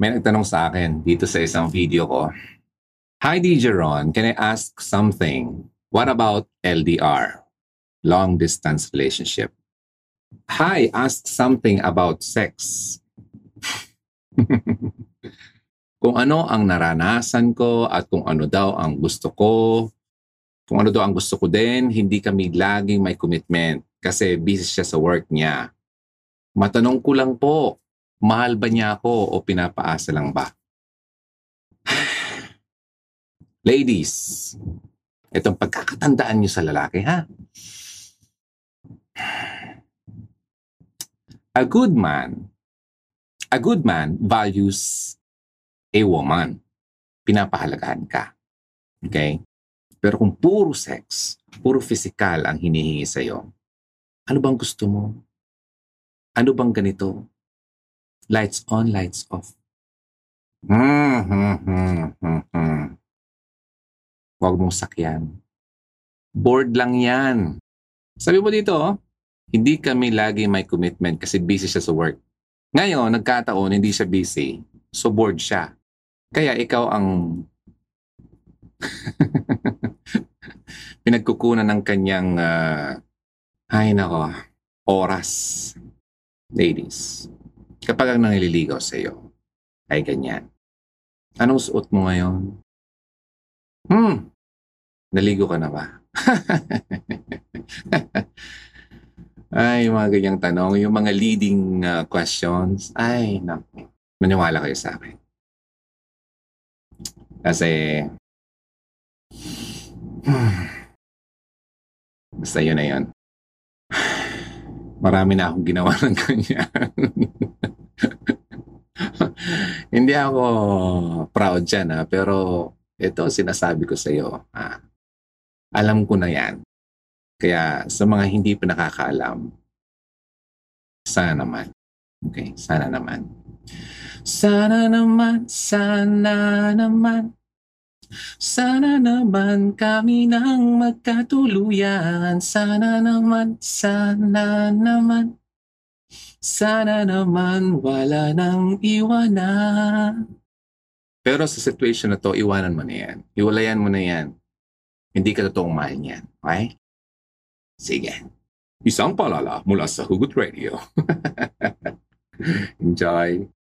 May nagtanong sa akin dito sa isang video ko. Hi DJ Ron, can I ask something? What about LDR? Long distance relationship. Hi, ask something about sex. kung ano ang naranasan ko at kung ano daw ang gusto ko. Kung ano daw ang gusto ko din, hindi kami laging may commitment kasi busy siya sa work niya. Matanong ko lang po, mahal ba niya ako o pinapaasa lang ba? Ladies, itong pagkakatandaan niyo sa lalaki, ha? A good man, a good man values a woman. Pinapahalagahan ka. Okay? Pero kung puro sex, puro physical ang hinihingi sa'yo, ano bang gusto mo? Ano bang ganito? Lights on, lights off. Hmm, hmm, hmm, hmm, hmm. Huwag mong sakyan. Bored lang yan. Sabi mo dito, oh, hindi kami lagi may commitment kasi busy siya sa work. Ngayon, nagkataon, hindi siya busy. So bored siya. Kaya ikaw ang pinagkukunan ng kanyang uh, ay nako, oras. Ladies, kapag ang nangililigaw sa iyo ay ganyan. Anong suot mo ngayon? Hmm, naligo ka na ba? ay, mga ganyang tanong, yung mga leading uh, questions, ay, naku, maniwala kayo sa akin. Kasi, basta yun na yun. Marami na akong ginawa ng kanya. Hindi ako proud dyan ha, pero ito sinasabi ko sa iyo. Ha? Alam ko na yan. Kaya sa mga hindi pa nakakaalam, sana naman. Okay, sana naman. Sana naman, sana naman. Sana naman kami nang magkatuluyan. Sana naman, sana naman. Sana naman wala nang iwanan. Pero sa situation na to, iwanan mo na yan. Iwalayan mo na yan. Hindi ka totoong mahal niyan. Okay? Sige. Isang palala mula sa Hugot Radio. Enjoy.